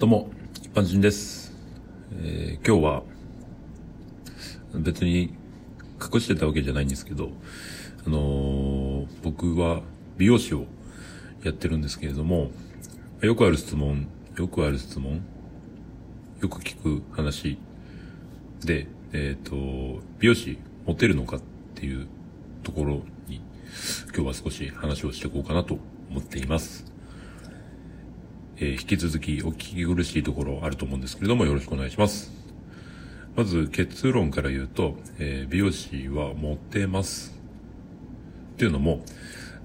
どうも、一般人です。えー今日は、別に隠してたわけじゃないんですけど、あのー僕は美容師をやってるんですけれども、よくある質問、よくある質問、よく聞く話で、えっ、と、美容師モテるのかっていうところに、今日は少し話をしていこうかなと思っています。えー引き続きお聞き苦しいところあると思うんですけれども、よろしくお願いします。まず結論から言うと、えー美容師はモテます。っていうのも、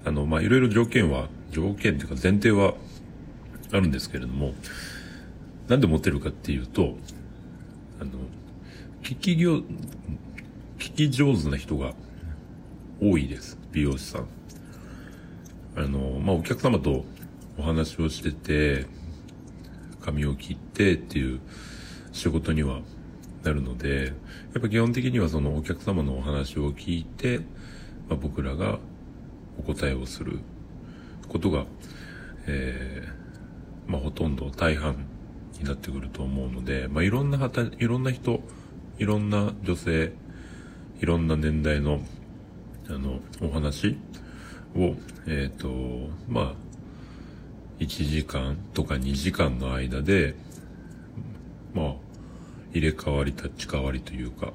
あの、まあ、いろいろ条件は、条件というか前提はあるんですけれども、なんでモテるかっていうと、あの、聞き業、聞き上手な人が多いです。美容師さん。あの、まあ、お客様とお話をしてて、髪を切ってっていう仕事にはなるので、やっぱ基本的にはそのお客様のお話を聞いて、まあ、僕らがお答えをすることが、えーまあ、ほとんど大半になってくると思うので、まあ、いろんな働いろんな人、いろんな女性、いろんな年代の、あの、お話を、えっ、と、まあ、1時間とか2時間の間で、まあ、入れ替わり立ち替わりというか、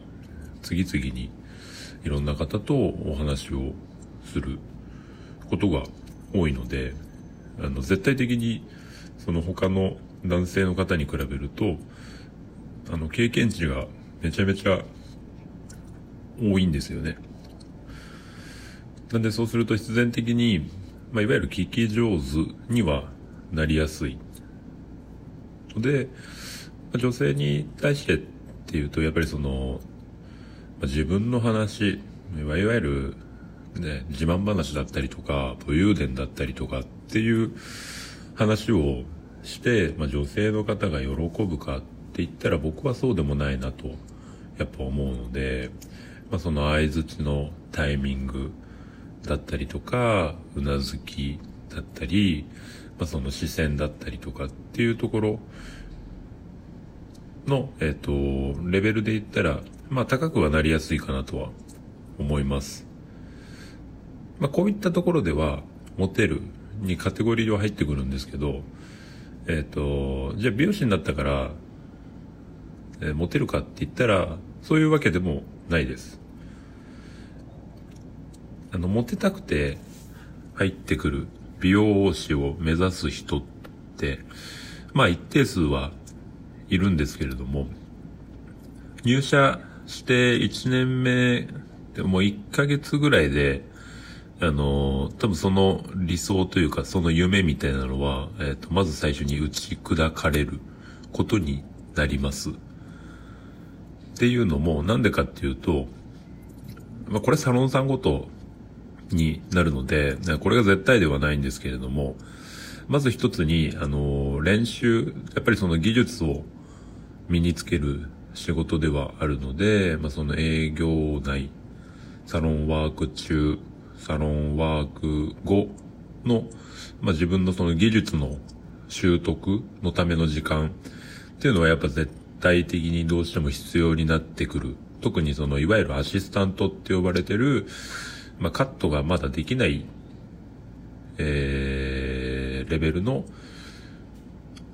次々にいろんな方とお話をすることが多いので、あの、絶対的に、その他の男性の方に比べると、あの、経験値がめちゃめちゃ多いんですよね。なんでそうすると必然的に、まあ、いわゆる聞き上手にはなりやすい。で、まあ女性に対してっていうと、やっぱりその、まあ自分の話、いわゆる、ね、自慢話だったりとか、武勇伝だったりとかっていう話をして、まあ、女性の方が喜ぶかって言ったら僕はそうでもないなと、やっぱ思うので、まあ、その相づちのタイミングだったりとか、うなずきだったり、まあ、その視線だったりとかっていうところの、えっ、と、レベルで言ったら、まあ、高くはなりやすいかなとは思います。まあ、こういったところでは、モテるにカテゴリーは入ってくるんですけど、えっ、と、じゃあ美容師になったから、えーモテるかって言ったら、そういうわけでもないです。あの、モテたくて入ってくる美容師を目指す人って、まあ一定数はいるんですけれども、入社して1年目でもう1ヶ月ぐらいで、あの、多分その理想というかその夢みたいなのは、えっ、と、まず最初に打ち砕かれることになります。っていうのも、なんでかっていうと、まあこれサロンさんごとになるので、これが絶対ではないんですけれども、まず一つに、あの、練習、やっぱりその技術を身につける仕事ではあるので、まあ、その営業内、サロンワーク中、サロンワーク後の、まあ、自分のその技術の習得のための時間っていうのはやっぱ絶対的にどうしても必要になってくる。特にその、いわゆるアシスタントって呼ばれてる、まあ、カットがまだできない、えー、レベルの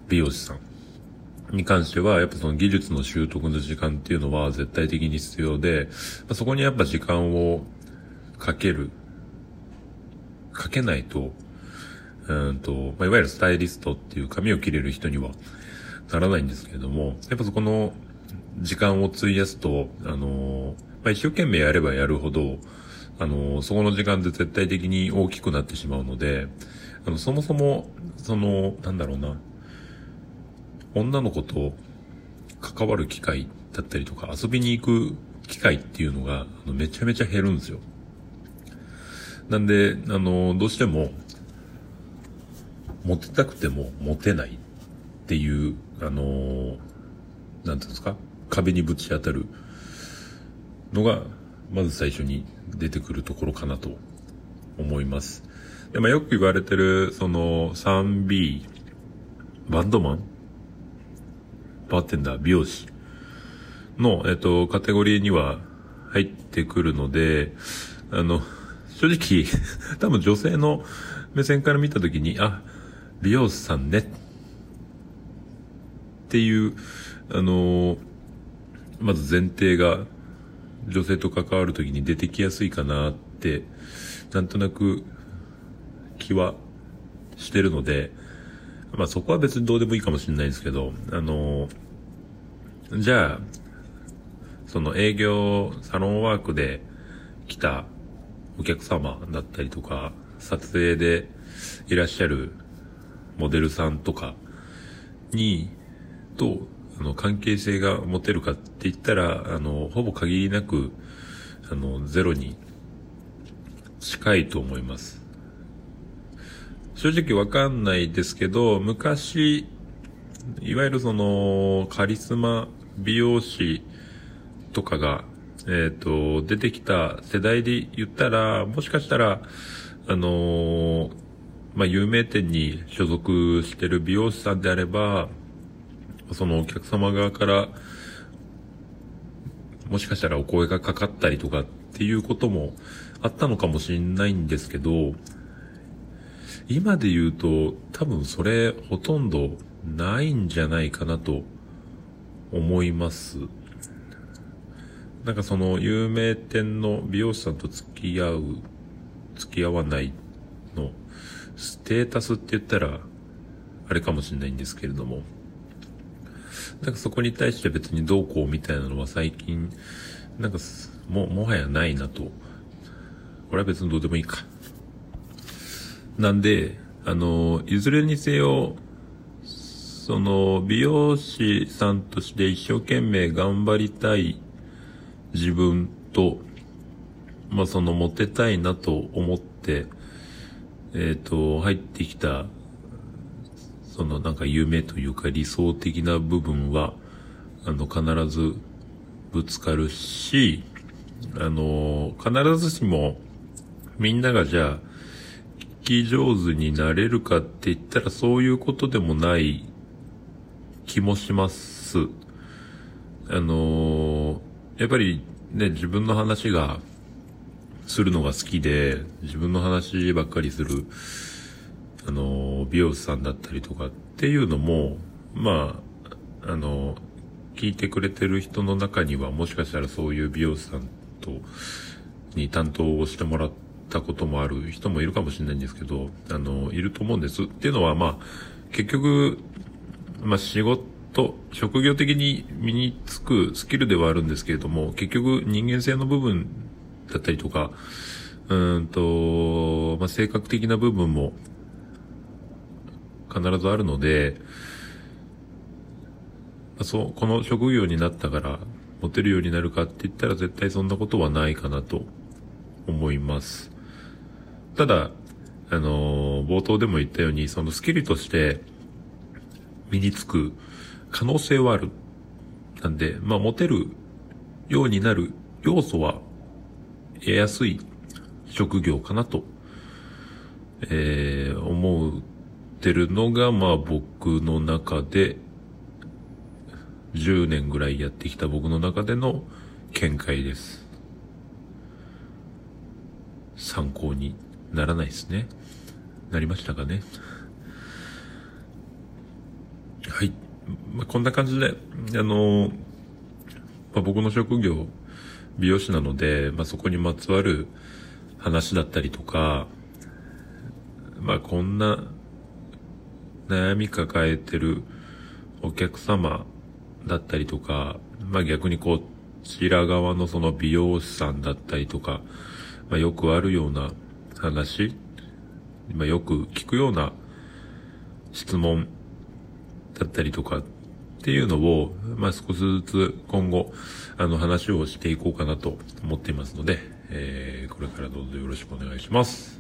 美容師さんに関しては、やっぱその技術の習得の時間っていうのは絶対的に必要で、まあ、そこにやっぱ時間をかける、かけないと、うんと、まあ、いわゆるスタイリストっていう髪を切れる人にはならないんですけれども、やっぱそこの時間を費やすと、あの、まあ、一生懸命やればやるほど、あの、そこの時間で絶対的に大きくなってしまうので、あの、そもそも、その、なんだろうな、女の子と関わる機会だったりとか、遊びに行く機会っていうのが、あのめちゃめちゃ減るんですよ。なんで、あの、どうしても、モテたくてもモテないっていう、あの、なんていうんですか、壁にぶち当たるのが、まず最初に出てくるところかなと思います。で、まあ、よく言われてる、その 3B、バンドマン？バーテンダー、美容師？の、えっと、カテゴリーには入ってくるので、あの、正直、多分女性の目線から見たときに、あ、美容師さんね。っていう、あのまず前提が女性と関わるときに出てきやすいかなって、なんとなく気はしてるので、まあそこは別にどうでもいいかもしれないですけど、あのじゃあ、その営業、サロンワークで来たお客様だったりとか、撮影でいらっしゃるモデルさんとかに、と、あの、関係性が持てるかって言ったら、あの、ほぼ限りなく、あの、ゼロに近いと思います。正直わかんないですけど、昔、いわゆるその、カリスマ美容師とかが、えっ、ー、と、出てきた世代で言ったら、もしかしたら、あのー、まあ、有名店に所属してる美容師さんであれば、そのお客様側から、もしかしたらお声がかかったりとかっていうこともあったのかもしれないんですけど、今で言うと多分それほとんどないんじゃないかなと思います。なんかその有名店の美容師さんと付き合う、付き合わないのステータスって言ったらあれかもしれないんですけれども、なんかそこに対して別にどうこうみたいなのは最近、なんかも、もはやないなと。これは別にどうでもいいか。なんで、あの、いずれにせよ、その、美容師さんとして一生懸命頑張りたい自分と、まあ、その、モテたいなと思って、えっ、ー、と、入ってきた、その、なんか夢というか理想的な部分は、あの、必ずぶつかるし、あの、必ずしも、みんながじゃあ、聞き上手になれるかって言ったらそういうことでもない気もします。あの、やっぱりね、自分の話がするのが好きで、自分の話ばっかりする、あの、美容師さんだったりとかっていうのも、まあ、あの、聞いてくれてる人の中にはもしかしたらそういう美容師さんと、に担当をしてもらったこともある人もいるかもしれないんですけど、あの、いると思うんです。っていうのは、まあ、結局、まあ、仕事、職業的に身につくスキルではあるんですけれども、結局人間性の部分だったりとか、うんと、まあ、性格的な部分も必ずあるので、ま、そう、この職業になったからモテるようになるかって言ったら絶対そんなことはないかなと思います。ただ、あのー、冒頭でも言ったように、そのスキルとして身につく可能性はある。なんで、まあ、モテるようになる要素は得やすい職業かなと、えー、思うってるのが、まあ僕の中で、10年ぐらいやってきた僕の中での見解です。参考にならないですね。なりましたかね？はい。まあ、こんな感じで、あの、まあ、僕の職業、美容師なので、まあ、そこにまつわる話だったりとか、まあ、こんな悩み抱えてるお客様だったりとか、まあ、逆にこちら側のその美容師さんだったりとか、まあ、よくあるような話、今よく聞くような質問だったりとかっていうのを、まあ、少しずつ今後、あの話をしていこうかなと思っていますので、えー、これからどうぞよろしくお願いします。